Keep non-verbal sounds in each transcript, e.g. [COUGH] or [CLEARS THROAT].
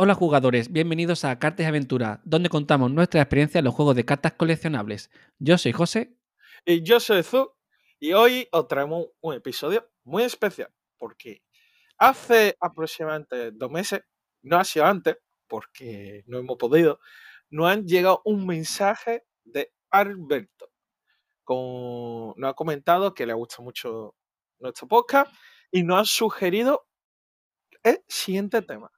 Hola jugadores, bienvenidos a Cartas y Aventuras, donde contamos nuestra experiencia en los juegos de cartas coleccionables. Yo soy José. Y yo soy Zu. Y hoy os traemos un episodio muy especial, porque hace aproximadamente dos meses, no ha sido antes, porque no hemos podido, nos han llegado un mensaje de Alberto. Con, nos ha comentado que le gusta mucho nuestro podcast y nos ha sugerido el siguiente tema.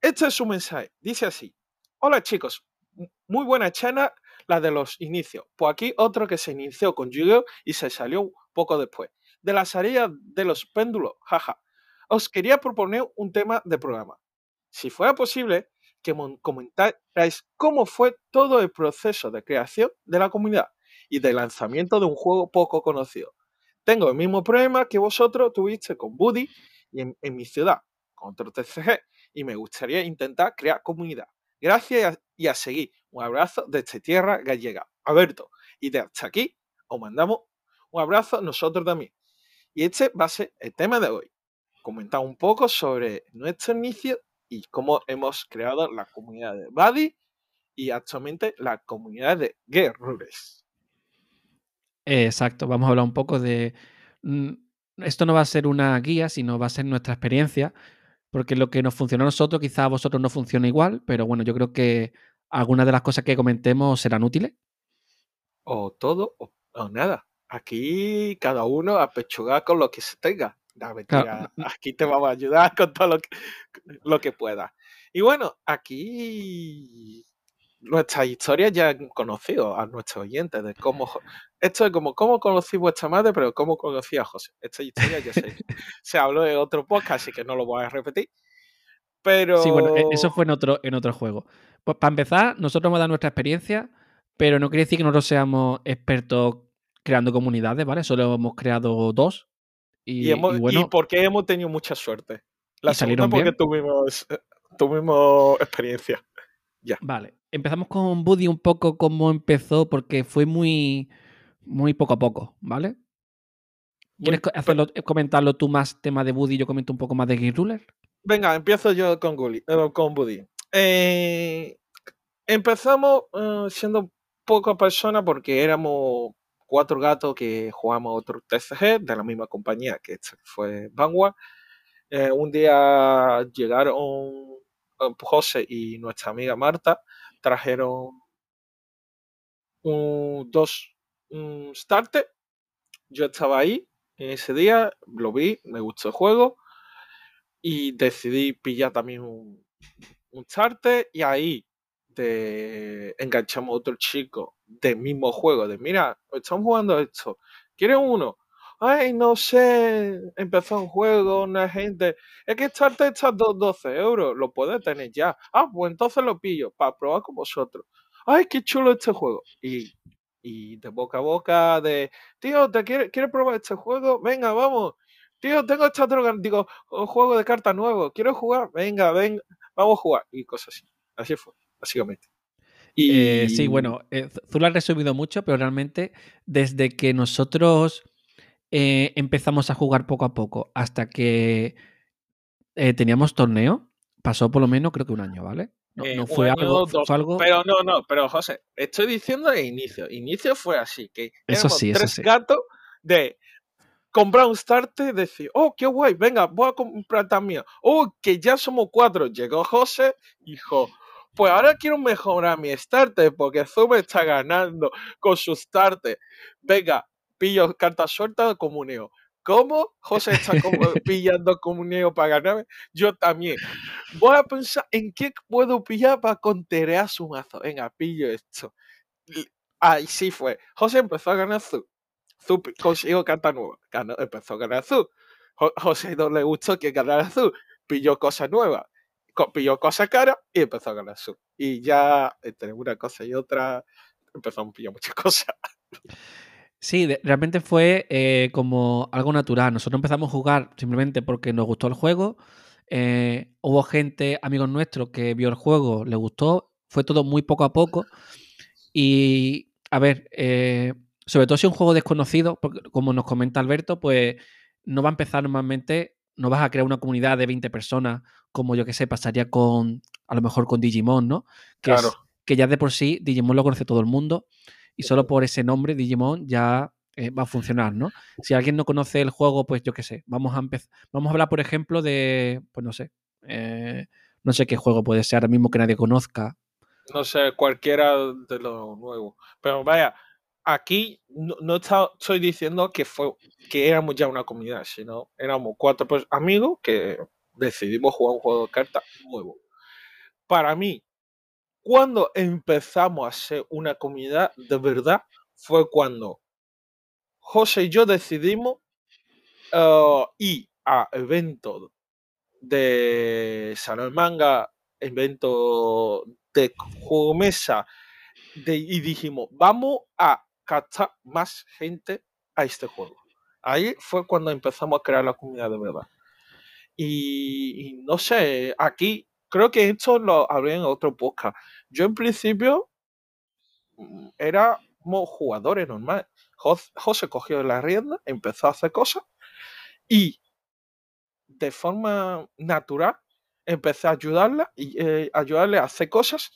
Este es su mensaje. Dice así. Hola chicos, muy buena chana la de los inicios. Pues aquí otro que se inició con yu y se salió poco después. De la salida de los péndulos, jaja. Os quería proponer un tema de programa. Si fuera posible, que comentarais cómo fue todo el proceso de creación de la comunidad y de lanzamiento de un juego poco conocido. Tengo el mismo problema que vosotros tuviste con Buddy y en, en mi ciudad, con otro TCG, y me gustaría intentar crear comunidad. Gracias y a seguir. Un abrazo desde tierra gallega. Alberto. Y de aquí os mandamos un abrazo nosotros también. Y este va a ser el tema de hoy. Comentar un poco sobre nuestro inicio y cómo hemos creado la comunidad de Buddy y actualmente la comunidad de Guerrures. Exacto, vamos a hablar un poco de... Mm, esto no va a ser una guía, sino va a ser nuestra experiencia porque lo que nos funciona a nosotros quizá a vosotros no funcione igual, pero bueno, yo creo que algunas de las cosas que comentemos serán útiles. O todo o, nada. Aquí cada uno a pechugar con lo que se tenga. Aquí te vamos a ayudar [LAUGHS] con todo lo que, lo que pueda. Y bueno, aquí nuestras historias ya han conocido a nuestros oyentes de cómo. Esto es como cómo conocí vuestra madre, pero cómo conocí a José. Esta historia ya se, [LAUGHS] se habló en otro podcast, así que no lo voy a repetir. Pero. Sí, bueno, e, eso fue en otro, en otro juego. Pues para empezar, nosotros hemos dado nuestra experiencia, pero no quiere decir que nosotros seamos expertos creando comunidades, ¿vale? Solo hemos creado dos. Y, y, porque hemos tenido mucha suerte. La segunda porque tuvimos, eh, tuvimos experiencia. Ya. Vale. Empezamos con Buddy un poco cómo empezó, porque fue muy, muy poco a poco, ¿vale? ¿Quieres hacerlo, eh, comentarlo tú más tema de Buddy y yo comento un poco más de Game Ruler? Venga, empiezo yo con, Gully, eh, con Buddy. Eh, empezamos siendo pocas personas porque éramos cuatro gatos que jugamos otro TCG de la misma compañía que fue Vanguard. un día llegaron José y nuestra amiga Marta trajeron dos un starter. Yo estaba ahí en ese día, lo vi, me gustó el juego y decidí pillar también un, un starter y ahí de, enganchamos a otro chico del mismo juego, de mira, estamos jugando esto, ¿quieres uno? Ay, no sé, empezó un juego, una gente, es que está a 12 euros, lo puedes tener ya. Ah, pues entonces lo pillo para probar con vosotros. Ay, qué chulo este juego. Y y de boca a boca de, tío, ¿te quiere, quiere probar este juego? Venga, vamos. Tío, tengo este otro, digo, juego de cartas nuevo, quiero jugar, venga, venga, vamos a jugar. Y cosas así. Así fue, básicamente. Y... Eh, sí, bueno, eh, tú lo has resumido mucho, pero realmente desde que nosotros eh, empezamos a jugar poco a poco hasta que teníamos torneo, pasó por lo menos creo que un año, ¿vale? No, eh, fue, algo, Pero no, no, pero José, estoy diciendo de inicio. Inicio fue así, que eso sí, tres gatos de comprar un starter, decir, oh, qué guay, venga, voy a comprar también. Oh, que ya somos cuatro. Llegó José y dijo, pues ahora quiero mejorar mi starter porque Zoom está ganando con su starter. Venga, pillo cartas sueltas, comuneo. ¿Cómo? José está como [LAUGHS] pillando comunio para ganarme. Yo también. Voy a pensar en qué puedo pillar para conterear su mazo. Venga, pillo esto. Ahí sí fue. José empezó a ganar Zu. Zu consiguió carta nueva. empezó a ganar Zu. José no le gustó que ganara Zu. Pilló cosas nuevas. Pilló cosas caras y empezó a ganar Zu. Y ya entre una cosa y otra empezamos a pillar muchas [LAUGHS] cosas. Sí, realmente fue eh, como algo natural. Nosotros empezamos a jugar simplemente porque nos gustó el juego. Eh, hubo gente, amigos nuestros, que vio el juego, le gustó. Fue todo muy poco a poco. Y, a ver, eh, sobre todo si es un juego desconocido, porque como nos comenta Alberto, pues no va a empezar normalmente no vas a crear una comunidad de 20 personas como yo que sé, pasaría con, a lo mejor con Digimon, ¿no? Que, Claro. es, que ya de por sí Digimon lo conoce todo el mundo y solo por ese nombre Digimon ya eh, va a funcionar, ¿no? Si alguien no conoce el juego, pues yo qué sé, vamos a empezar, vamos a hablar, por ejemplo, de, pues no sé, eh, no sé qué juego puede ser ahora mismo que nadie conozca. No sé, cualquiera de los nuevos. Pero vaya, aquí no, está- estoy diciendo que fue que éramos ya una comunidad, sino éramos cuatro pues, amigos que decidimos jugar un juego de cartas nuevo. Para mí, cuando empezamos a ser una comunidad de verdad, fue cuando José y yo decidimos eh, ir a eventos de Salón Manga, eventos de juego mesa, y dijimos, vamos a captar más gente a este juego. Ahí fue cuando empezamos a crear la comunidad de verdad. Y no sé, aquí creo que esto lo hablé en otro podcast. Yo en principio mm, éramos jugadores normales. Jos- José cogió la rienda, empezó a hacer cosas y de forma natural empecé a ayudarla y eh, ayudarle a hacer cosas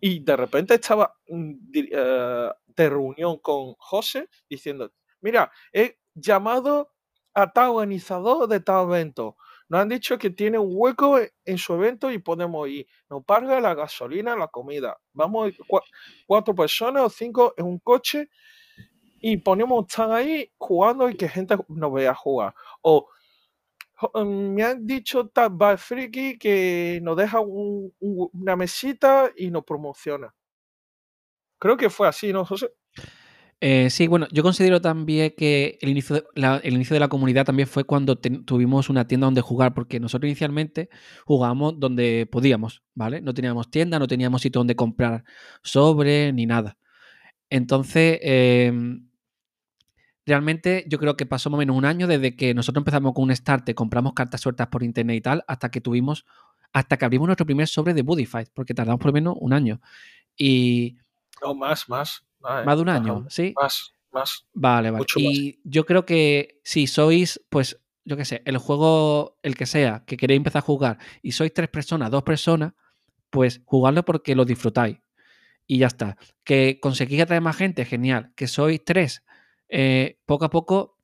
y de repente estaba mm, eh, de reunión con José diciendo, mira, he llamado a tal organizador de tal evento. Nos han dicho que tiene un hueco e- en su evento y podemos ir. Nos paga la gasolina, la comida. Vamos cua- cuatro personas o cinco en un coche y ponemos estar ahí jugando y que gente nos vea jugar. O mm, Me han dicho tal friki que nos deja un- un- una mesita y nos promociona. Creo que fue así, ¿no, José? Eh, sí, bueno, yo considero también que el inicio de la, el inicio de la comunidad también fue cuando tuvimos una tienda donde jugar, porque nosotros inicialmente jugábamos donde podíamos, ¿vale? No teníamos tienda, no teníamos sitio donde comprar sobre ni nada. Entonces, em, realmente yo creo que pasó más o menos un año desde que nosotros empezamos con un start, compramos cartas sueltas por internet y tal, hasta que tuvimos, hasta que abrimos nuestro primer sobre de Buddyfight, porque tardamos por lo menos un año. Y No, más, más. Ay, más de un ajá, año, ¿sí? Más, más. Vale, vale. Mucho más. Y yo creo que si sois, pues, yo qué sé, el juego, el que sea, que queréis empezar a jugar y sois tres personas, dos personas, pues jugadlo porque lo disfrutáis. Y ya está. Que conseguís atraer más gente, genial. Que sois tres, eh, poco a poco,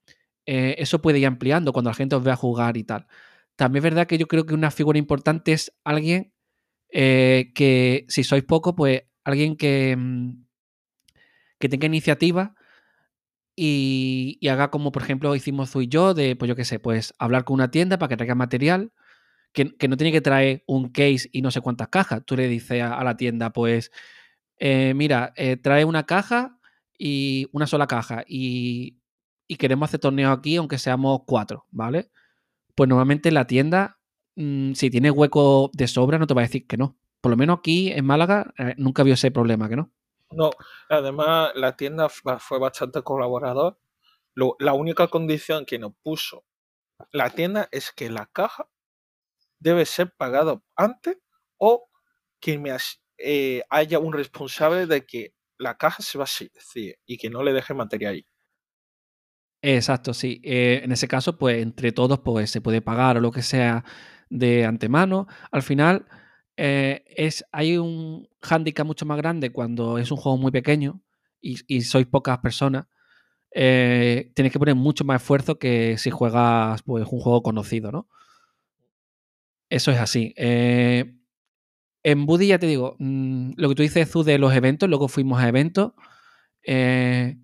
eh, eso puede ir ampliando cuando la gente os vea jugar y tal. También es verdad que yo creo que una figura importante es alguien eh, que, si sois poco, pues alguien que, mm, que tenga iniciativa y, haga como, por ejemplo, hicimos tú y yo, de, pues yo qué sé, pues hablar con una tienda para que traiga material, que, no tiene que traer un case y no sé cuántas cajas. Tú le dices a, la tienda, pues, eh, mira, eh, trae una caja y una sola caja y, queremos hacer torneo aquí, aunque seamos cuatro, ¿vale? Pues normalmente la tienda, mm, si tiene hueco de sobra, no te va a decir que no. Por lo menos aquí en Málaga eh, nunca había ese problema, que no. No, además la tienda f- fue bastante colaborador. La única condición que nos puso la tienda es que la caja debe ser pagada antes o que eh, haya un responsable de que la caja se va vacíe y que no le deje material ahí. Exacto, sí. Eh, en ese caso, pues entre todos, pues se puede pagar o lo que sea de antemano. Al final, eh, es, hay un hándicap mucho más grande cuando es un juego muy pequeño y, y sois pocas personas. Eh, tienes que poner mucho más esfuerzo que si juegas pues, un juego conocido, ¿no? Eso es así. Eh, en Buddy, ya te digo, mm, lo que tú dices, tú, de los eventos, luego fuimos a eventos. eh,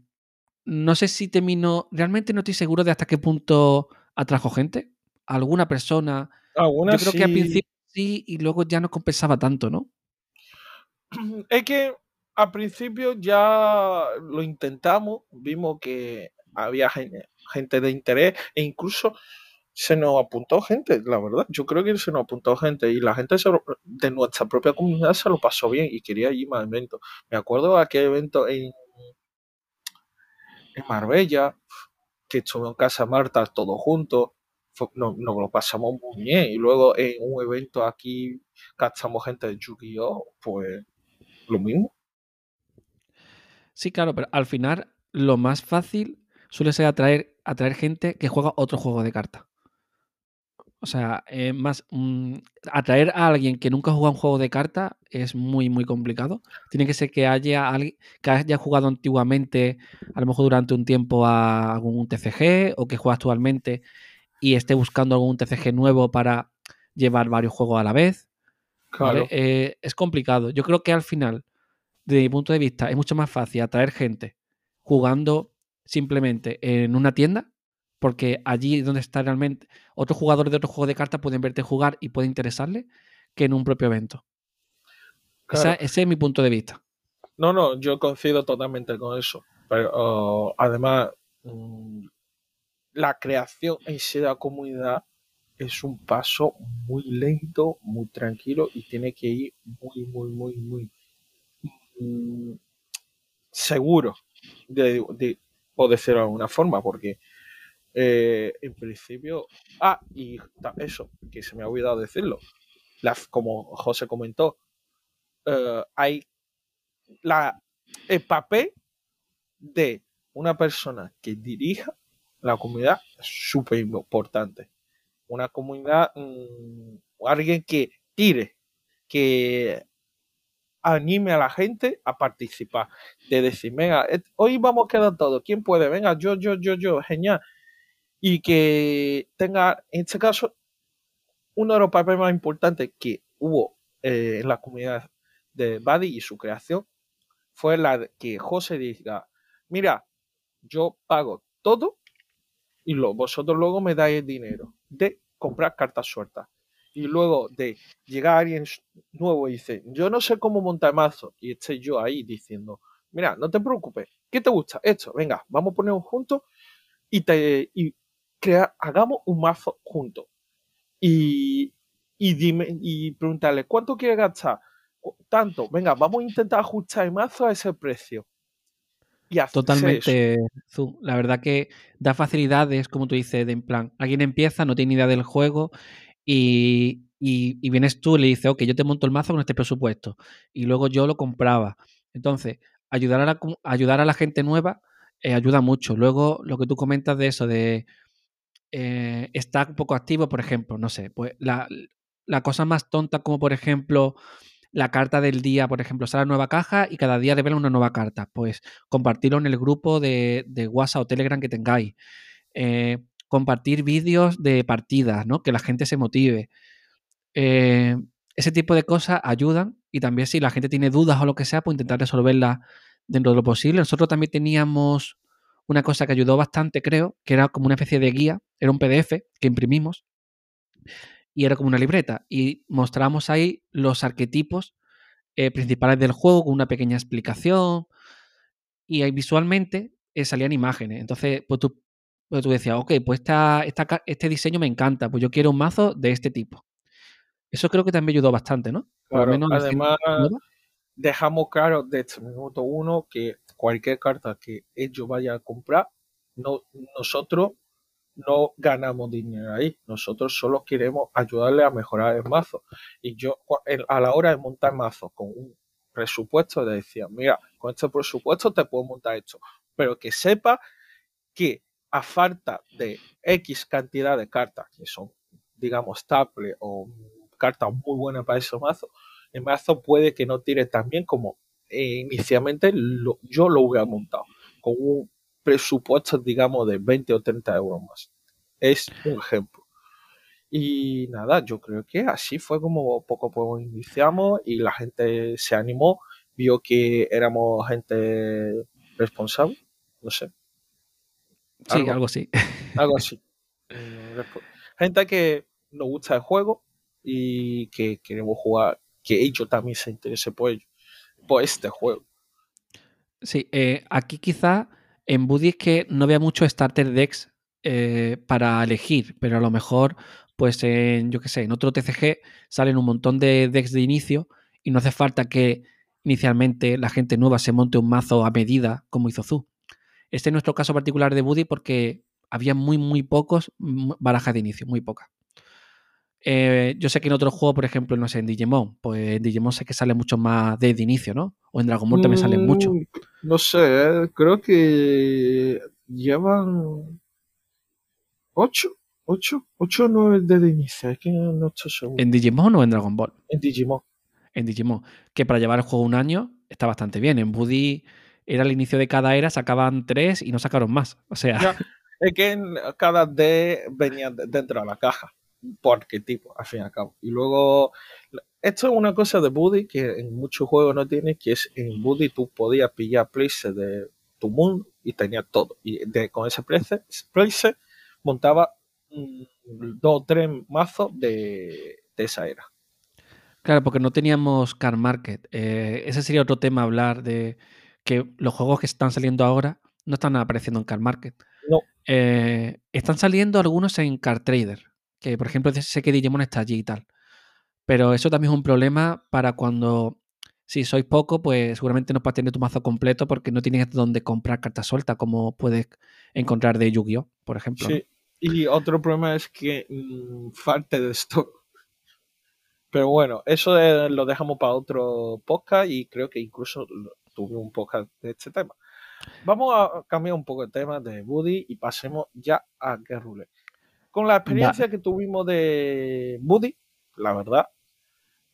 no sé si terminó. Realmente no estoy seguro de hasta qué punto atrajo gente. Alguna persona. Algunas Yo creo que al principio sí y luego ya no compensaba tanto, ¿no? [CLEARS THROAT] Es que al principio ya lo intentamos, vimos que había gen- gente de interés e incluso se nos apuntó gente, la verdad. Yo creo que se nos apuntó gente y la gente se lo- de nuestra propia comunidad se lo pasó bien y quería ir más eventos. Me acuerdo de aquel evento en, en Marbella, que estuvo en casa Marta todos juntos. No- lo pasamos muy bien. Y luego en un evento aquí gastamos gente de Yu-Gi-Oh! Pues lo mismo. Sí, claro, pero al final lo más fácil suele ser atraer, atraer gente que juega otro juego de cartas. O sea, eh, más mm, atraer a alguien que nunca ha jugado un juego de cartas es muy, muy complicado. Tiene que ser que haya alguien que haya jugado antiguamente, a lo mejor durante un tiempo a algún TCG, o que juega actualmente y esté buscando algún TCG nuevo para llevar varios juegos a la vez. Claro. Eh, es complicado. Yo creo que al final, desde mi punto de vista, es mucho más fácil atraer gente jugando simplemente en una tienda porque allí donde está realmente otros jugadores de otro juego de cartas pueden verte jugar y puede interesarle que en un propio evento. ese es mi punto de vista. No, no, yo coincido totalmente con eso. Pero además, mm, la creación en sí de comunidad es un paso muy lento, muy tranquilo y tiene que ir muy, muy, muy, muy mm, seguro de, de, por decirlo de alguna forma, porque eh, en principio, ah, y eso, que se me ha olvidado decirlo, como José comentó, eh, hay la, el papel de una persona que dirija la comunidad es súper importante. Una comunidad, mm, alguien que tire, que anime a la gente a participar. De decir, venga, hoy vamos a quedar todos. ¿Quién puede? Venga, yo, yo, yo, yo, genial y que tenga, en este caso, uno de los papeles más importantes que hubo eh, en la comunidad de Buddy y su creación fue la de que José diga, mira, yo pago todo y lo, vosotros luego me dais el dinero de comprar cartas sueltas. Y luego de llegar alguien nuevo y dice, yo no sé cómo montar mazo, y esté yo ahí diciendo, mira, no te preocupes, ¿qué te gusta? Esto, venga, vamos a ponernos juntos y, te, y crea, hagamos un mazo juntos. Y, y, dime, y preguntarle, ¿cuánto quiere gastar? Tanto, venga, vamos a intentar ajustar el mazo a ese precio. Y Totalmente, La verdad que da facilidades, como tú dices, de en plan, alguien empieza, no tiene idea del juego y, y, vienes tú y le dices, ok, yo te monto el mazo con este presupuesto. Y luego yo lo compraba. Entonces, ayudar a la, ayudar a la gente nueva eh, ayuda mucho. Luego, lo que tú comentas de eso, de eh, está un poco activo, por ejemplo, no sé, pues la, cosa más tonta como por ejemplo la carta del día, por ejemplo, sale nueva caja y cada día revela una nueva carta. Pues compartirlo en el grupo de, WhatsApp o Telegram que tengáis. Eh, compartir vídeos de partidas, ¿no? Que la gente se motive. Eh, ese tipo de cosas ayudan y también si la gente tiene dudas o lo que sea, pues intentar resolverlas dentro de lo posible. Nosotros también teníamos una cosa que ayudó bastante, creo, que era como una especie de guía, era un PDF que imprimimos y era como una libreta y mostramos ahí los arquetipos eh, principales del juego con una pequeña explicación y ahí visualmente eh, salían imágenes. Entonces, pues tú, pues tú decías, ok, pues esta, este diseño me encanta, pues yo quiero un mazo de este tipo. Eso creo que también ayudó bastante, ¿no? además, dejamos claro desde el este minuto uno que cualquier carta que ellos vayan a comprar, no, nosotros no ganamos dinero ahí. Nosotros solo queremos ayudarle a mejorar el mazo. Y yo, a la hora de montar mazo con un presupuesto, le decía, mira, con este presupuesto te puedo montar esto. Pero que sepa que a falta de X cantidad de cartas, que son, digamos, estable o cartas muy buenas para ese mazo, el mazo puede que no tire tan bien como eh, inicialmente yo lo hubiera montado con un presupuesto, digamos, de 20 o 30 euros más. Es un ejemplo. Y nada, yo creo que así fue como poco a poco iniciamos y la gente se animó, vio que éramos gente responsable, no sé. Sí, algo, así. Algo así. Mm, gente que nos gusta el juego y que queremos jugar, que ellos también se interese por ello por este juego. Sí, eh, aquí quizá en Buddy es que no vea mucho starter decks eh, para elegir, pero a lo mejor, pues en, yo qué sé, en otro TCG salen un montón de decks de inicio y no hace falta que inicialmente la gente nueva se monte un mazo a medida como hizo Zu. Este es nuestro caso particular de Buddy porque había muy, muy pocos barajas de inicio, muy pocas. Eh, yo sé que en otro juego, por ejemplo, no sé, en Digimon, pues en Digimon sé que sale mucho más desde inicio, ¿no? O en Dragon Ball también salen mucho. No sé, eh, creo que llevan ocho 8, 8 no es desde inicio, es que no estoy seguro. ¿En Digimon o en Dragon Ball? En Digimon. En Digimon. Que para llevar el juego un año está bastante bien. En Buddy era el inicio de cada era, sacaban tres y no sacaron más. O sea. Ya, es que en cada D venía de- dentro de la caja. Por arquetipo, al fin y al cabo. Y luego. Esto es una cosa de Buddy que en muchos juegos no tiene, que es en Buddy tú podías pillar place de tu mundo y tenías todo. Y de, con ese place, place montaba mm, dos o tres mazos de, de esa era. Claro, porque no teníamos Car Market. Eh, ese sería otro tema hablar de que los juegos que están saliendo ahora no están apareciendo en Car Market. No. Eh, están saliendo algunos en Car Trader. Que por ejemplo sé que Digimon está allí y tal. Pero eso también es un problema para cuando. Si sois poco, pues seguramente no puedes tener tu mazo completo porque no tienes donde comprar cartas sueltas, como puedes encontrar de Yu-Gi-Oh! por ejemplo. Sí. Y otro problema es que mm, falta de stock. [LAUGHS] Pero bueno, eso lo dejamos para otro podcast y creo que incluso tuve un podcast de este tema. Vamos a cambiar un poco el tema de Buddy y pasemos ya a Roulette. Con la experiencia que tuvimos de Buddy, la verdad,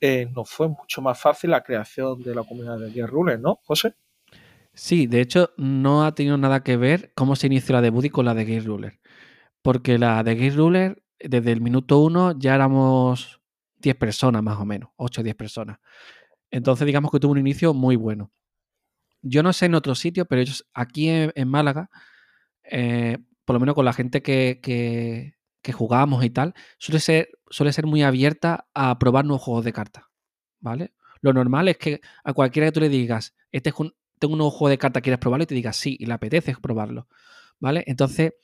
eh, nos fue mucho más fácil la creación de la comunidad de Get Roulette, ¿no, José? Sí, de hecho, no ha tenido nada que ver cómo se inició la de Buddy con la de Gate Ruler. Porque la de Gate Ruler, desde el minuto uno ya éramos 10 personas más o menos, 8 o 10 personas. Entonces, digamos que tuvo un inicio muy bueno. Yo no sé en otros sitios, pero ellos aquí en, en Málaga, eh, por lo menos con la gente que, que, que jugamos y tal, suele ser, suele ser muy abierta a probar nuevos juegos de cartas. ¿Vale? Lo normal es que a cualquiera que tú le digas, este es un, tengo un nuevo juego de cartas, ¿quieres probarlo? Y te diga sí, y le apetece probarlo. ¿Vale? Entonces,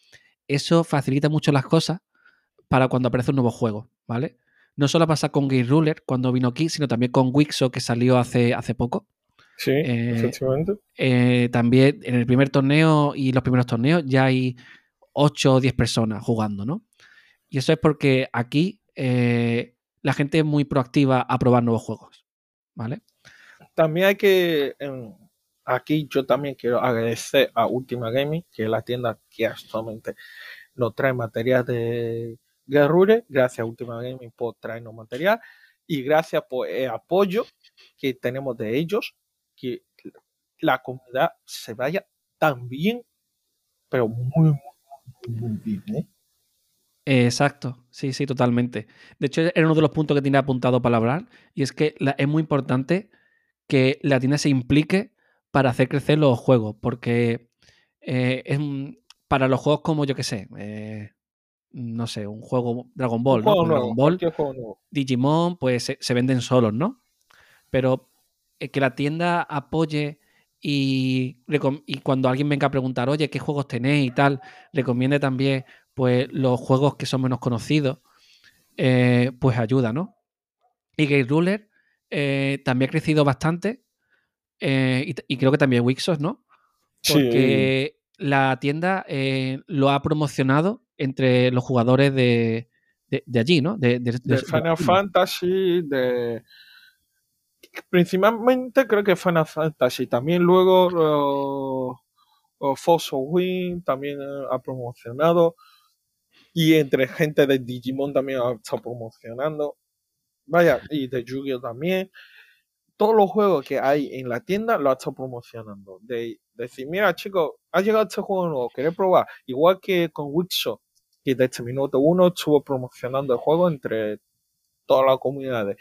eso facilita mucho las cosas para cuando aparece un nuevo juego, ¿vale? No solo pasa con Game Ruler cuando vino aquí, sino también con Wixo que salió hace, hace poco. Sí, Eh, efectivamente. Eh, también en el primer torneo y los primeros torneos ya hay 8 o 10 personas jugando, ¿no? Y eso es porque aquí eh, la gente es muy proactiva a probar nuevos juegos, ¿vale? También hay que. em, aquí yo también quiero agradecer a Ultima Gaming, que es la tienda que actualmente nos trae material de Guerrure. Gracias a Ultima Gaming por traernos material y gracias por el apoyo que tenemos de ellos, que la comunidad se vaya tan bien, pero muy, muy, bien. ¿eh? Exacto, sí, sí, totalmente. De hecho, era uno de los puntos que tenía apuntado para hablar, y es que la- es muy importante que la tienda se implique para hacer crecer los juegos, porque eh, es para los juegos como, yo que sé, eh, no sé, un juego Dragon Ball, ¿no? juego Pues nuevo, Dragon Ball, juego. Digimon, pues se, se venden solos, ¿no? Pero eh, que la tienda apoye y, y cuando alguien venga a preguntar, oye, ¿qué juegos tenéis y tal? Recomiende también pues los juegos que son menos conocidos, eh, pues ayuda, ¿no? Y Game Ruler eh, también ha crecido bastante eh, y, creo que también Wixos, ¿no? Porque la tienda lo ha promocionado entre los jugadores de, de- de allí, ¿no? De, de- Final Fantasy, de principalmente creo que Final Fantasy, también luego uh, uh, Force of Wind también ha promocionado y entre gente de Digimon también ha estado promocionando, vaya, y de Yu-Gi-Oh también. Todos los juegos que hay en la tienda lo ha estado promocionando. De, decir, mira chicos, ha llegado este juego nuevo, ¿queréis probar? Igual que con Wixo, que desde este minuto uno estuvo promocionando el juego entre todas las comunidades.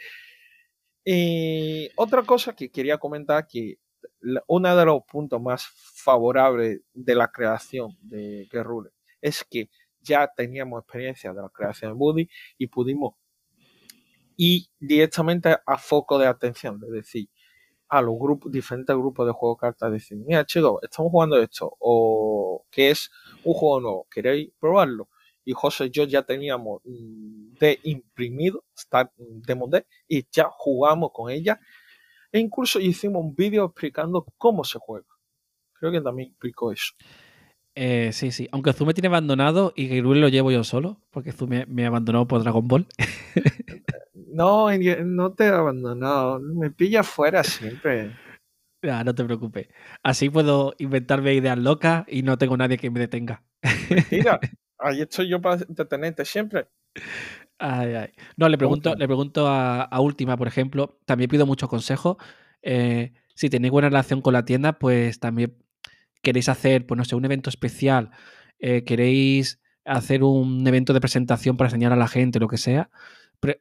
Y otra cosa que quería comentar que uno de los puntos más favorables de la creación de Guerrero es que ya teníamos experiencia de la creación de Buddy y pudimos ir directamente a foco de atención, es decir, a los grupos, diferentes grupos de juego de cartas, decir, mira chicos, estamos jugando esto, o que es un juego nuevo, ¿queréis probarlo? Y José y yo ya teníamos de imprimido, Demo Deck, y ya jugamos con ella. E incluso hicimos un vídeo explicando cómo se juega. Creo que también explicó eso. Eh, sí, sí. Aunque Zoom me tiene abandonado y Gabriel lo llevo yo solo, porque Zoom me, me abandonó por Dragon Ball. [LAUGHS] No, no te he abandonado. Me pilla fuera siempre. [LAUGHS] Ah, no te preocupes. Así puedo inventarme ideas locas y no tengo nadie que me detenga. Mira, [LAUGHS] ahí estoy yo para detenerte siempre. Ay, ay. No, le pregunto, le pregunto a, a Última, por ejemplo, también pido muchos consejos. Eh, si tenéis buena relación con la tienda, pues también queréis hacer, pues no sé, un evento especial, eh, queréis hacer un evento de presentación para enseñar a la gente, lo que sea,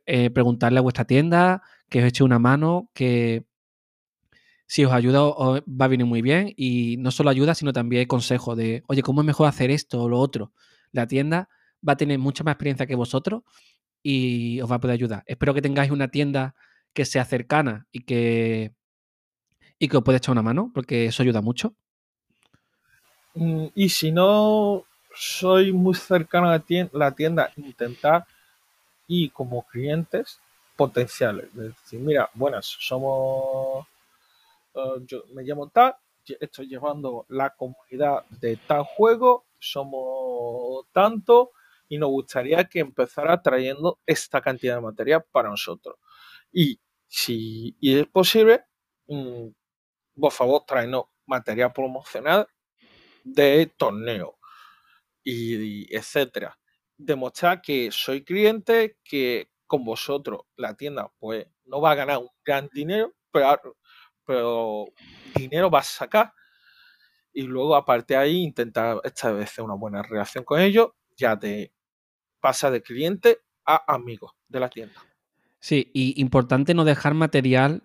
eh, preguntarle a vuestra tienda, que os eche una mano, que si os ayuda o- o va a venir muy bien y no solo ayuda, sino también consejo de, oye, ¿cómo es mejor hacer esto o lo otro? La tienda va a tener mucha más experiencia que vosotros y os va a poder ayudar. Espero que tengáis una tienda que sea cercana y que, y que os pueda echar una mano, porque eso ayuda mucho. Mm, Y si no soy muy cercano a la tien- la tienda, intentar ir como clientes potenciales. Es decir, mira, buenas, somos, eh, yo me llamo tal, estoy llevando la comunidad de tal juego, somos tanto y nos gustaría que empezara trayendo esta cantidad de material para nosotros. Y si y es posible, mm, por favor, tráenos material promocional de torneo y, etcétera. Demostrar que soy cliente, que con vosotros la tienda pues no va a ganar un gran dinero, pero, pero dinero va a sacar. Y luego, aparte de ahí, intentar establecer una buena relación con ellos, ya de pasa de cliente a amigo de la tienda. Sí, y importante no dejar material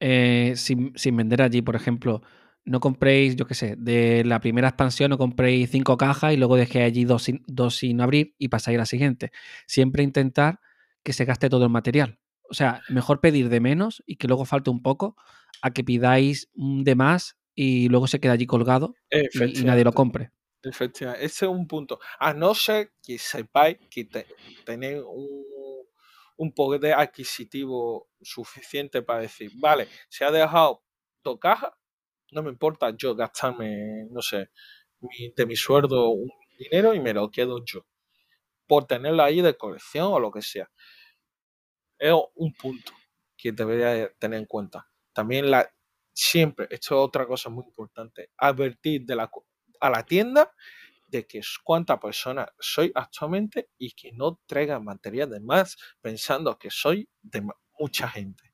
eh, sin, sin vender allí. Por ejemplo, no compréis, yo qué sé, de la primera expansión no compréis cinco cajas y luego dejéis allí dos sin, dos sin abrir y pasáis a la siguiente. Siempre intentar que se gaste todo el material. O sea, mejor pedir de menos y que luego falte un poco a que pidáis de más y luego se quede allí colgado y, y nadie lo compre. Efectivamente, ese es un punto. A no ser que sepáis que te- tenéis un, un poder adquisitivo suficiente para decir, vale, se ha dejado dos cajas, no me importa yo gastarme, no sé, mi- de mi sueldo un dinero y me lo quedo yo, por tenerlo ahí de colección o lo que sea. Es un punto que debería tener en cuenta. También la, siempre, esto es otra cosa muy importante, advertir de la, a la tienda de que cuánta persona soy actualmente y que no traiga material de más pensando que soy de mucha gente.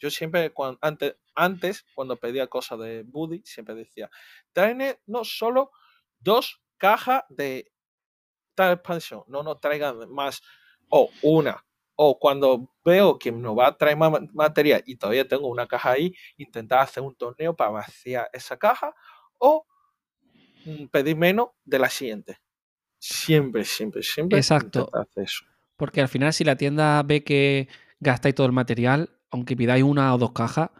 Yo siempre, cuan- antes, antes, cuando pedía cosas de Buddy, siempre decía, tráeme no solo dos cajas de tal expansión, no nos traigan más, o una, o cuando veo que nos va a traer más ma- material y todavía tengo una caja ahí, intentar hacer un torneo para vaciar esa caja, o mm, pedir menos de la siguiente. Siempre, siempre, siempre Exacto. hacer eso. Porque al final, si la tienda ve que gastáis todo el material, aunque pidáis una o dos cajas,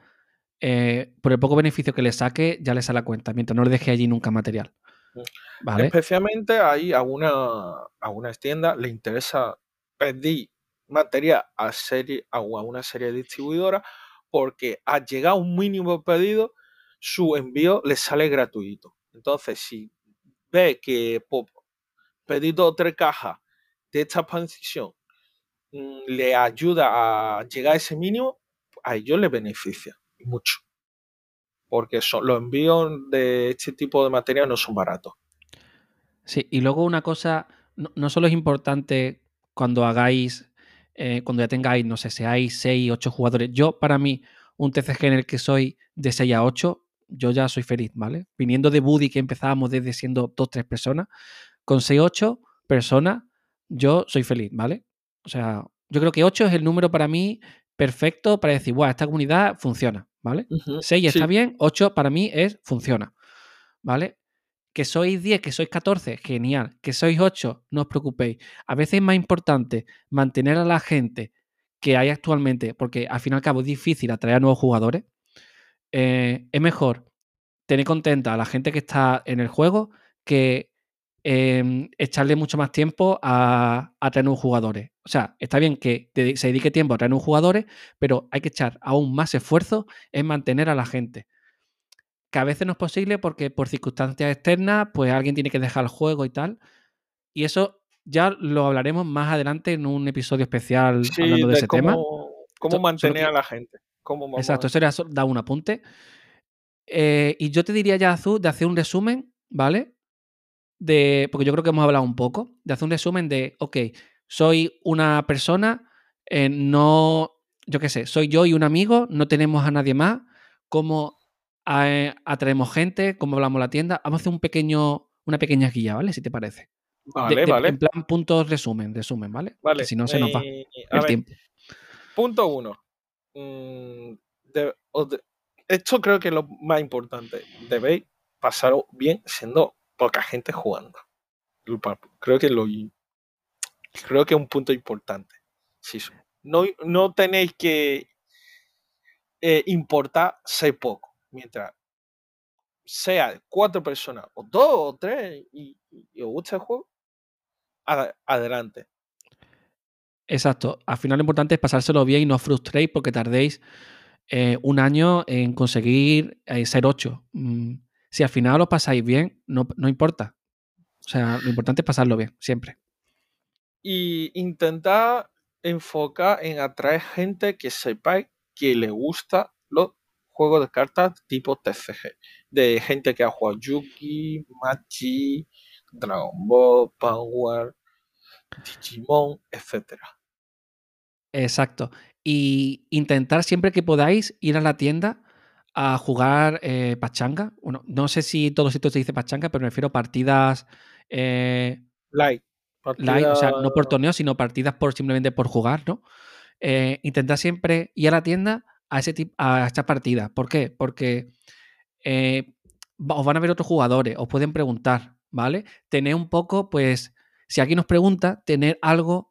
eh, por el poco beneficio que le saque, ya le sale a cuenta, mientras no le deje allí nunca material. ¿Vale? Especialmente ahí a, una, a unas tiendas le interesa pedir material a, serie, a una serie de distribuidoras porque al llegar a un mínimo pedido, su envío le sale gratuito. Entonces, si ve que pedir dos o tres cajas de esta expansión mm, le ayuda a llegar a ese mínimo, a ellos les beneficia mucho. Porque son, los envíos de este tipo de material no son baratos. Sí, y luego una cosa, no, no solo es importante cuando hagáis, eh, cuando ya tengáis, no sé, seáis 6, 8 jugadores. Yo, para mí, un TCG en que soy de 6 a 8, yo ya soy feliz, ¿vale? Viniendo de Buddy, que empezábamos desde siendo 2, 3 personas, con 6, 8 personas, yo soy feliz, ¿vale? O sea, yo creo que 8 es el número para mí perfecto para decir, guau, esta comunidad funciona, ¿vale? Ujú, 6 está sí. bien, 8 para mí es funciona, ¿vale? Que sois 10, que sois 14, genial. Que sois 8, no os preocupéis. A veces es más importante mantener a la gente que hay actualmente, porque al fin y al cabo es difícil atraer a nuevos jugadores. Eh, es mejor tener contenta a la gente que está en el juego que eh, echarle mucho más tiempo a, a traer nuevos jugadores. O sea, está bien que te- se dedique tiempo a traer nuevos jugadores, pero hay que echar aún más esfuerzo en mantener a la gente que a veces no es posible porque por circunstancias externas, pues alguien tiene que dejar el juego y tal. Y eso ya lo hablaremos más adelante en un episodio especial Sí, hablando de, de ese tema. cómo, So- mantener que- a la gente. Cómo Exacto, eso era da un apunte. Eh, y yo te diría ya, Azul, de hacer un resumen, ¿vale? de, porque yo creo que hemos hablado un poco, de hacer un resumen de, ok, soy una persona, eh, no, yo qué sé, soy yo y un amigo, no tenemos a nadie más, cómo eh, atraemos gente, cómo hablamos la tienda, vamos a hacer un pequeño, una pequeña guía, ¿vale? Si te parece. Vale, vale. En plan puntos resumen, resumen, ¿vale? Vale. si no se nos va eh, el ver, tiempo. Punto uno. Mm, de- esto creo que es lo más importante. Debéis pasarlo bien siendo poca gente jugando. Creo que lo creo que es un punto importante. No, no tenéis que eh, importar ser poco. Mientras sea cuatro personas, o dos, o tres, y, os gusta el juego, ad- adelante. Exacto. Al final lo importante es pasárselo bien y no os frustréis porque tardéis eh, un año en conseguir eh, ser 8. si al final lo pasáis bien, no, no importa. O sea, lo importante es pasarlo bien, siempre. Y intentar enfocar en atraer gente que sepáis que le gusta los juegos de cartas tipo TCG. De gente que ha jugado Yugi, Machi, Dragon Ball, Power, Digimon, etc. Exacto. Y intentar siempre que podáis ir a la tienda a jugar eh, pachanga. Bueno, no sé si todo sitio se dice pachanga, pero me refiero a partidas eh, Live, o sea, no por torneos, sino partidas por simplemente por jugar, ¿no? Eh, intentar siempre ir a la tienda a ese tipo, a estas partidas. ¿Por qué? Porque eh, os van a ver otros jugadores, os pueden preguntar, ¿vale? Tener un poco, pues, si alguien os pregunta, tener algo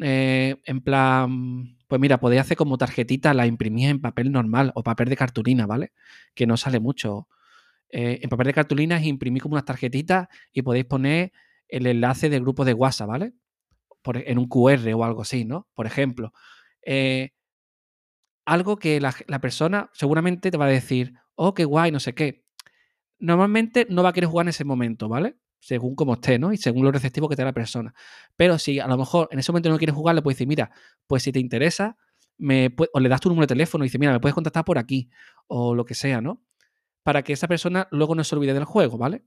eh, en plan, pues mira, podéis hacer como tarjetita, la imprimís en papel normal o papel de cartulina, ¿vale? Que no sale mucho. Eh, en papel de cartulina imprimís como unas tarjetitas y podéis poner el enlace del grupo de WhatsApp, ¿vale? Por, e- en un QR o algo así, ¿no? Por ejemplo. Eh, algo que la, persona seguramente te va a decir, oh, qué guay, no sé qué. Normalmente no va a querer jugar en ese momento, ¿vale? Según como esté, ¿no? Y según lo receptivo que tenga la persona. Pero si a lo mejor en ese momento no quieres jugar, le puedes decir, mira, pues si te interesa, me o le das tu número de teléfono y dices, mira, me puedes contactar por aquí, o lo que sea, ¿no? Para que esa persona luego no se olvide del juego, ¿vale?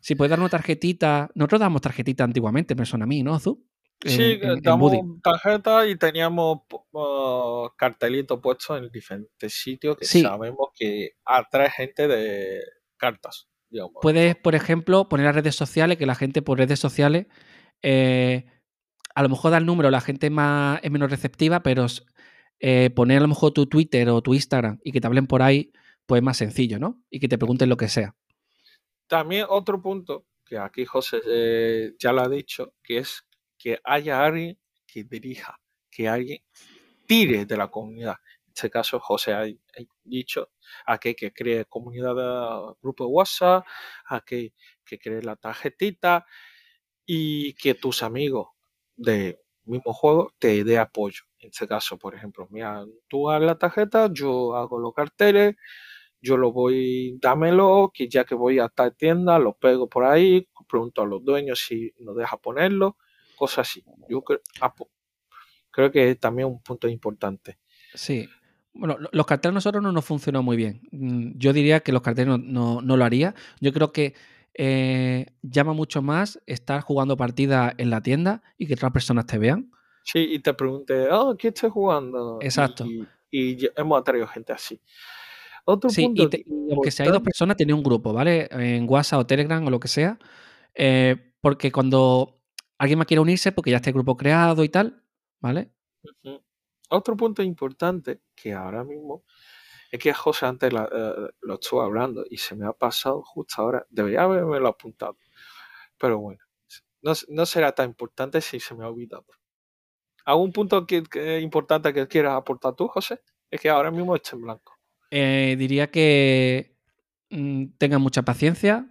Si puedes dar una tarjetita, nosotros damos tarjetita antiguamente, persona a mí, ¿no, Zu? En- Sí, en- en damos Buddy. tarjetas y teníamos uh, cartelitos puestos en diferentes sitios que Sí. sabemos que atrae gente de cartas. Digamos. Puedes, por ejemplo, poner las redes sociales, que la gente por redes sociales, eh, a lo mejor da el número, la gente más, es menos receptiva, pero eh, poner a lo mejor tu Twitter o tu Instagram y que te hablen por ahí, pues es más sencillo, ¿no? Y que te pregunten lo que sea. También otro punto que aquí José eh, ya lo ha dicho, que es que haya alguien que dirija, que alguien tire de la comunidad. En este caso, José ha, dicho a que, cree comunidad de grupo de WhatsApp, a que, cree la tarjetita y que tus amigos del mismo juego te dé apoyo. En este caso, por ejemplo, mira, tú hagas la tarjeta, yo hago los carteles, yo lo voy, dámelo, que ya que voy a tal tienda, lo pego por ahí, pregunto a los dueños si nos deja ponerlo, cosas así. Yo creo, creo que es también un punto importante. Sí. Bueno, lo- los carteles nosotros no nos funcionó muy bien. Mm, Yo diría que los carteles no, no- no lo haría. Yo creo que eh, llama mucho más estar jugando partidas en la tienda y que otras personas te vean. Sí, y te pregunté, oh, ¿qué estoy jugando? Exacto. Y, y hemos atraído gente así. Otro Sí, punto y, te- aunque seáis dos personas, tenéis un grupo, ¿vale? En WhatsApp o Telegram o lo que sea. eh, porque cuando alguien más quiere unirse, porque ya está el grupo creado y tal, ¿vale? Otro punto importante que ahora mismo es que José antes la- eh, lo estuvo hablando y se me ha pasado justo ahora. Debería haberme lo apuntado. Pero bueno, no, no será tan importante si se me ha olvidado. ¿Algún punto que, que importante que quieras aportar tú, José? Es que ahora mismo está en blanco. Eh, diría que mm, tengan mucha paciencia.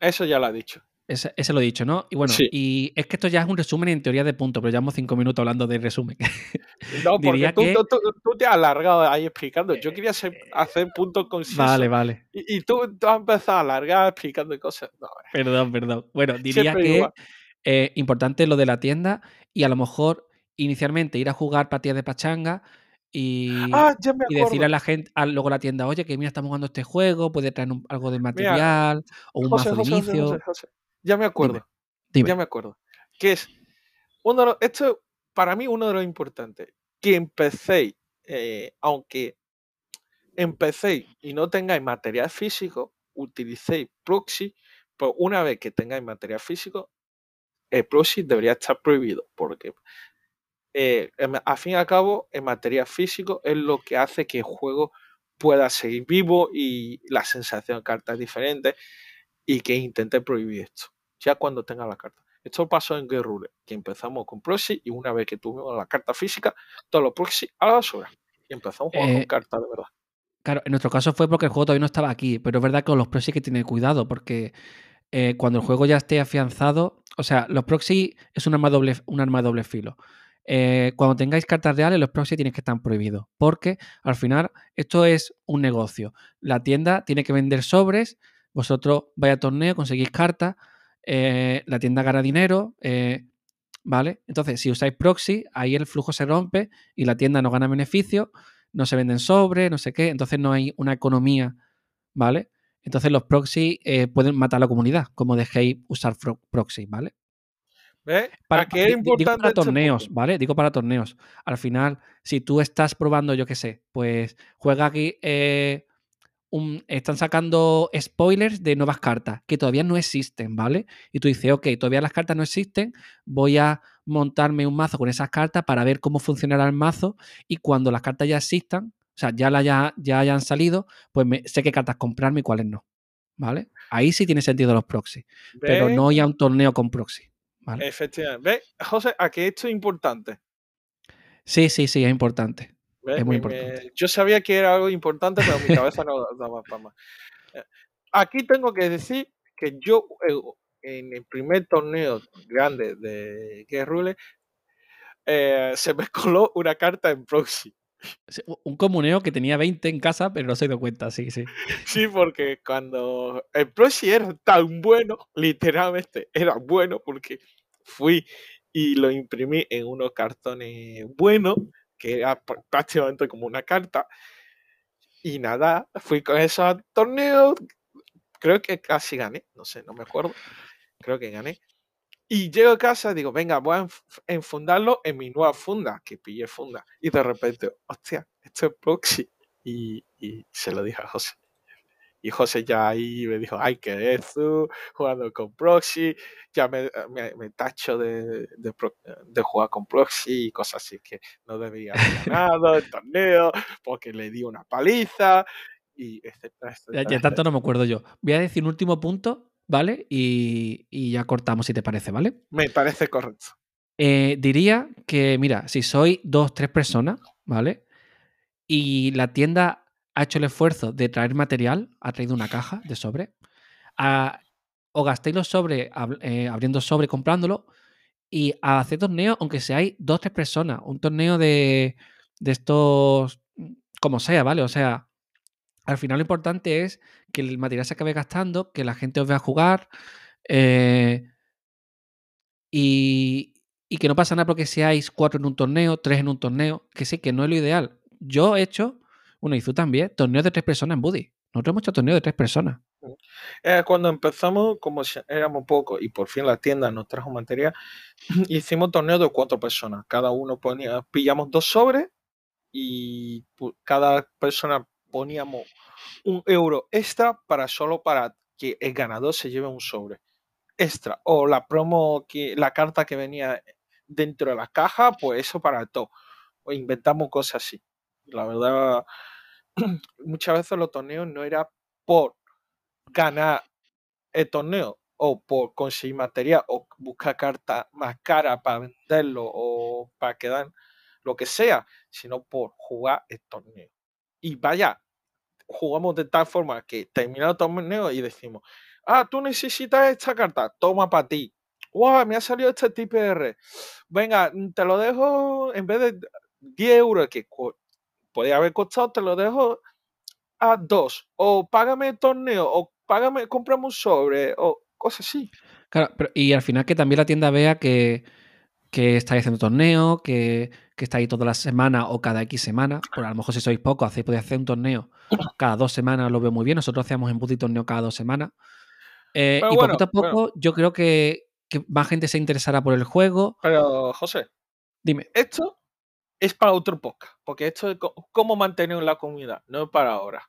Eso ya lo ha dicho. Ese, ese lo he dicho, ¿no? Y bueno, Sí. y es que esto ya es un resumen en teoría de puntos, pero llevamos cinco minutos hablando de resumen. [LAUGHS] No, porque Diría tú, que- tú- tú- tú te has alargado ahí explicando. Yo quería hacer, hacer puntos concisos. vale, vale. Y, y tú, has empezado a alargar explicando cosas. No, Perdón, perdón. Bueno, [LAUGHS] diría Siempre que eh, importante lo de la tienda y a lo mejor inicialmente ir a jugar partidas de pachanga y, Ah, y acuerdo. a la gente, a, luego a la tienda, oye, que mira, estamos jugando este juego, puede traer un- algo de material o un José, mazo de José, inicio. José. Ya me acuerdo. Dime. Ya me acuerdo. Que es uno de los- esto para mí uno de los importantes. Que empecéis, eh, aunque empecéis y no tengáis material físico, utilicéis proxy, pero una vez que tengáis material físico, el proxy debería estar prohibido, porque eh, a fin y al cabo, el material físico es lo que hace que el juego pueda seguir vivo y la sensación de carta es diferente y que intente prohibir esto, ya cuando tenga la carta. Esto pasó en Game Rule, que empezamos con proxy y una vez que tuvimos la carta física, todos los proxy a la basura. Y empezamos a jugar con Eh, cartas de verdad. Claro, en nuestro caso fue porque el juego todavía no estaba aquí, pero es verdad que con los proxy hay que tener cuidado porque eh, cuando el juego ya esté afianzado, o sea, los proxy es un arma doble, un arma de doble filo. Eh, cuando tengáis cartas reales, los proxy tienen que estar prohibidos, porque al final esto es un negocio. La tienda tiene que vender sobres, vosotros vais a torneo, conseguís cartas, eh, la tienda gana dinero, eh, ¿vale? Entonces, si usáis proxy, ahí el flujo se rompe y la tienda no gana beneficio, no se venden sobres, no sé qué, entonces no hay una economía, ¿vale? Entonces los proxy pueden matar a la comunidad, como dejéis usar proxy, ¿vale? Para, Aquí es di- digo importante para torneos. ¿vale? Digo para torneos. Al final, si tú estás probando, yo qué sé, pues juega aquí, eh, un- están sacando spoilers de nuevas cartas que todavía no existen, ¿vale? Y tú dices, ok, todavía las cartas no existen, voy a montarme un mazo con esas cartas para ver cómo funcionará el mazo y cuando las cartas ya existan, o sea, ya, la ya, ya hayan salido, pues me- sé qué cartas comprarme y cuáles no, ¿vale? Ahí sí tiene sentido los proxy, pero no ya un torneo con proxy, ¿vale? Efectivamente. ¿Ves? José, aquí esto es importante. Sí, sí, sí, es importante. Es muy me- importante. yo sabía que era algo importante, pero mi cabeza no daba para más. Eh, Aquí tengo que decir que yo eh, en el primer torneo grande de Game Rule eh, se me [LAUGHS] coló una carta en proxy. Un comuneo que tenía 20 en casa, pero no se dio cuenta, sí, sí. Sí, porque cuando el proxy era tan bueno, literalmente era bueno, porque fui y lo imprimí en unos cartones buenos, que era pr- prácticamente como una carta. Y nada, fui con eso al torneo, creo que casi gané, no sé, no me acuerdo, creo que gané. Y llego a casa digo, venga, voy a enf- enfundarlo en mi nueva funda, que pillé funda. Y de repente, hostia, esto es proxy. Y, y se lo dije a José. Y José ya ahí me dijo, ay, ¿qué es tú? Jugando con proxy, ya me, me- me tacho de, de pro- de jugar con proxy y cosas así, que no debería haber ganado el torneo, porque le di una paliza, y etcétera, Ya, etcétera, ya tanto no me acuerdo yo. Voy a decir un último punto, ¿vale? Y, y ya cortamos si te parece, ¿vale? Me parece correcto. Eh, diría que, mira, si sois dos, tres personas, ¿vale? Y la tienda ha hecho el esfuerzo de traer material, ha traído una caja de sobre, a- o gastéis los sobres eh, abriendo sobre, comprándolo, y a hacer torneo, aunque seáis dos, tres personas, un torneo de, de estos, como sea, ¿vale? O sea, al final lo importante es que el material se acabe gastando, que la gente os vea jugar eh, y, y que no pasa nada porque seáis cuatro en un torneo, tres en un torneo, que sí, que no es lo ideal. Yo he hecho, bueno, y tú también, torneos de tres personas en Buddy. Nosotros hemos hecho torneos de tres personas. Eh, cuando empezamos, como éramos pocos y por fin la tienda nos trajo material, [CLEARS THROAT] hicimos torneos de cuatro personas. Cada uno ponía, pillamos dos sobres y cada persona poníamos un euro extra para solo para que el ganador se lleve un sobre extra. O la promo, que la carta que venía dentro de la caja, pues eso para todo. O inventamos cosas así. La verdad, [CLEARS THROAT] muchas veces los torneos no era por ganar el torneo o por conseguir material o buscar cartas más caras para venderlo o para quedar lo que sea, sino por jugar el torneo. Y vaya, jugamos de tal forma que terminado el torneo y decimos, ah, tú necesitas esta carta, toma para ti. Wow, me ha salido este TPR. Venga, te lo dejo en vez de 10 euros que podía haber costado, te lo dejo a 2. O págame el torneo, o págame, cómprame un sobre, o cosas así. Claro, pero- y al final que también la tienda vea que, que estáis haciendo torneo, que, que estáis todas las semanas o cada X semanas. Por a lo mejor si sois pocos, hacéis, podéis hacer un torneo cada dos semanas, lo veo muy bien. Nosotros hacíamos en Buddy torneo cada dos semanas. Eh, y bueno, poquito a bueno. poco yo creo que, que más gente se interesará por el juego. Pero, José, Dime. esto es para otro podcast, porque esto es cómo mantener la comunidad, no es para ahora.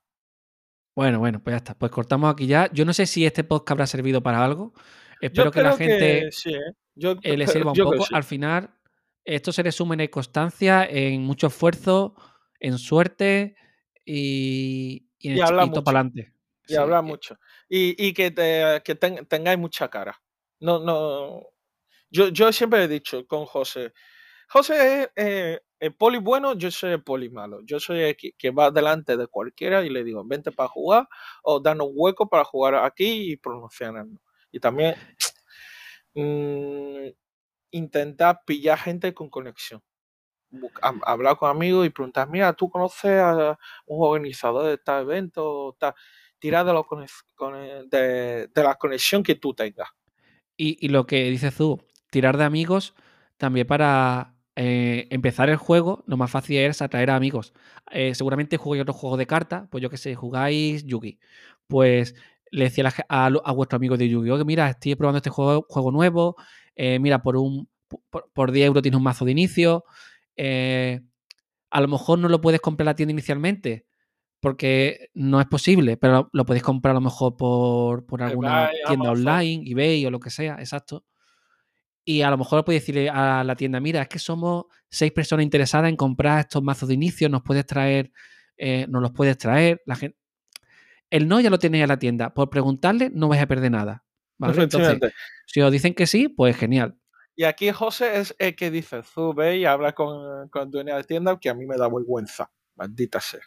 Bueno, bueno, pues ya está. Pues cortamos aquí ya. Yo no sé si este podcast habrá servido para algo. Yo Espero que la gente que sí, ¿eh? Yo eh, le sirva un poco. sí. Al final, esto se resume en constancia, en mucho esfuerzo, en suerte y, y en Y habla mucho. para adelante. Y hablar mucho. Y, y que, te, que ten- tengáis mucha cara. No, no. Yo, yo siempre he dicho con José. José es eh, el poli bueno, yo soy el poli malo. Yo soy el que, va delante de cualquiera y le digo, vente para jugar o danos hueco para jugar aquí y promocionarnos. Y también [SNIFFS] mm, intentar pillar gente con conexión. Hablar con amigos y preguntar, mira, ¿tú conoces a un organizador de tal evento? Tal? Tirar de, de, de la conexión que tú tengas. Y, y lo que dices tú, tirar de amigos también para eh, empezar el juego, lo más fácil es atraer a amigos. Eh, seguramente jugáis otro juego de cartas, pues yo que sé, jugáis Yugi. Pues le decía a, a, a vuestro amigo de Yugi, oye, mira, estoy probando este juego, juego nuevo, eh, mira, por un por, por 10 euros tienes un mazo de inicio. a lo mejor no lo puedes comprar en la tienda inicialmente, porque no es posible, pero lo, lo podéis comprar a lo mejor por, por alguna eBay, tienda Amazon. online, eBay o lo que sea, exacto. Y a lo mejor podéis decirle a la tienda, mira, es que somos seis personas interesadas en comprar estos mazos de inicio, nos puedes traer, eh, nos los puedes traer. La gente... El no ya lo tenéis a la tienda. Por preguntarle no vais a perder nada. ¿vale? [LAUGHS] Entonces, si os dicen que sí, pues genial. Y aquí José es el que dice, ve y habla con, con dueña de tienda que a mí me da vergüenza. Maldita sea.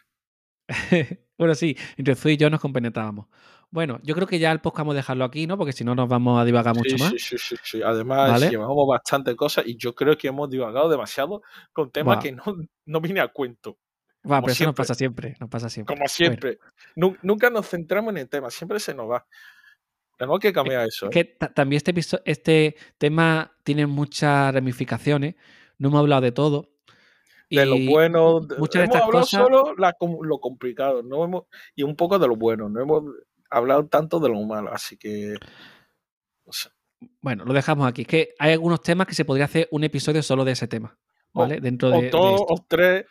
[LAUGHS] bueno, sí, entre Zui y yo nos compenetrábamos. Bueno, yo creo que ya el podcast vamos a dejarlo aquí, ¿no? Porque si no nos vamos a divagar mucho sí, más. Sí, sí, sí. Además, ¿Vale? llevamos bastante cosas y yo creo que hemos divagado demasiado con temas que no, no viene a cuento. Va, como pero eso nos pasa siempre, nos pasa siempre. Como siempre. Nu- nunca nos centramos en el tema, siempre se nos va. Tenemos que cambiar eso. Es ¿eh? que ta- también este, este tema tiene muchas ramificaciones. No hemos hablado de todo. De lo bueno, muchas de hemos estas hablado cosas- solo la lo complicado, no hemos, y un poco de lo bueno, no hemos hablado tanto de lo malo, así que no sé. Bueno, lo dejamos aquí. Es que hay algunos temas que se podría hacer un episodio solo de ese tema. O- ¿Vale? Dentro de, o de o tres,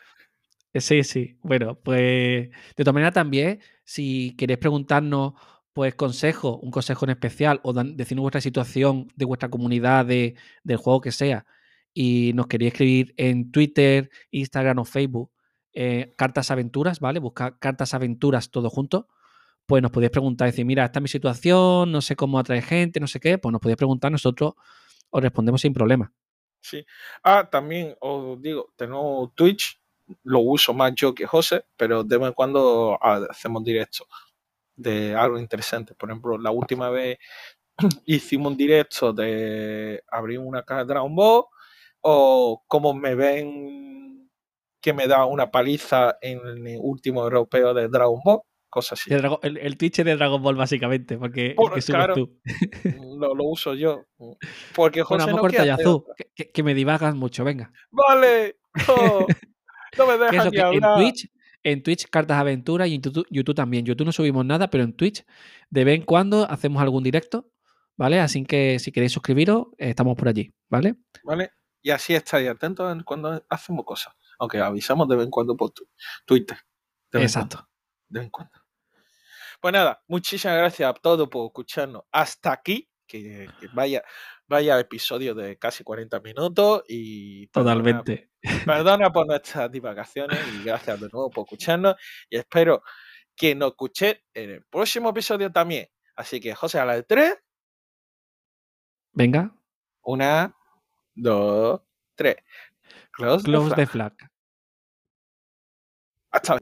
Eh, Sí, sí. Bueno, pues de todas maneras también, si queréis preguntarnos pues consejo, un consejo en especial o decirnos vuestra situación de vuestra comunidad, de, del juego que sea, y nos queréis escribir en Twitter, Instagram o Facebook, eh, Cartas Aventuras, ¿vale? Buscar Cartas Aventuras todo junto, pues nos podéis preguntar, decir, mira, esta es mi situación, no sé cómo atraer gente, no sé qué, pues nos podéis preguntar, nosotros os respondemos sin problema. sí. Ah, también os digo, tenemos Twitch, lo uso más yo que José, pero de vez en cuando hacemos directo de algo interesante. Por ejemplo, la última vez [CLEARS THROAT] hicimos un directo de abrir una caja de Dragon Ball o como me ven que me da una paliza en el último europeo de Dragon Ball, cosas así. Drago- el, el Twitch es de Dragon Ball, básicamente, porque el Por- que claro. tú. Lo, lo uso yo. Porque Bueno, José vamos no quiere que, que- me divagas mucho, venga. Vale, no, no me [LAUGHS] dejas ni que en hablar. Twitch, en Twitch Cartas Aventuras y en YouTube, YouTube también. YouTube no subimos nada, pero en Twitch de vez en cuando hacemos algún directo, ¿vale? Así que si queréis suscribiros, estamos por allí, ¿vale? ¿Vale? Y así estáis atentos en cuando hacemos cosas. Aunque avisamos de vez en cuando por tu- Twitter. De Exacto. cuando, de vez en cuando. Pues nada, muchísimas gracias a todos por escucharnos hasta aquí. Que, que vaya, vaya episodio de casi 40 minutos y perdona- Totalmente. Perdona por nuestras divagaciones y gracias de nuevo por escucharnos y espero que nos escuchéis en el próximo episodio también. Así que José, a la de tres, Venga, una, dos, tres. Close, the close flag. the flag. Hasta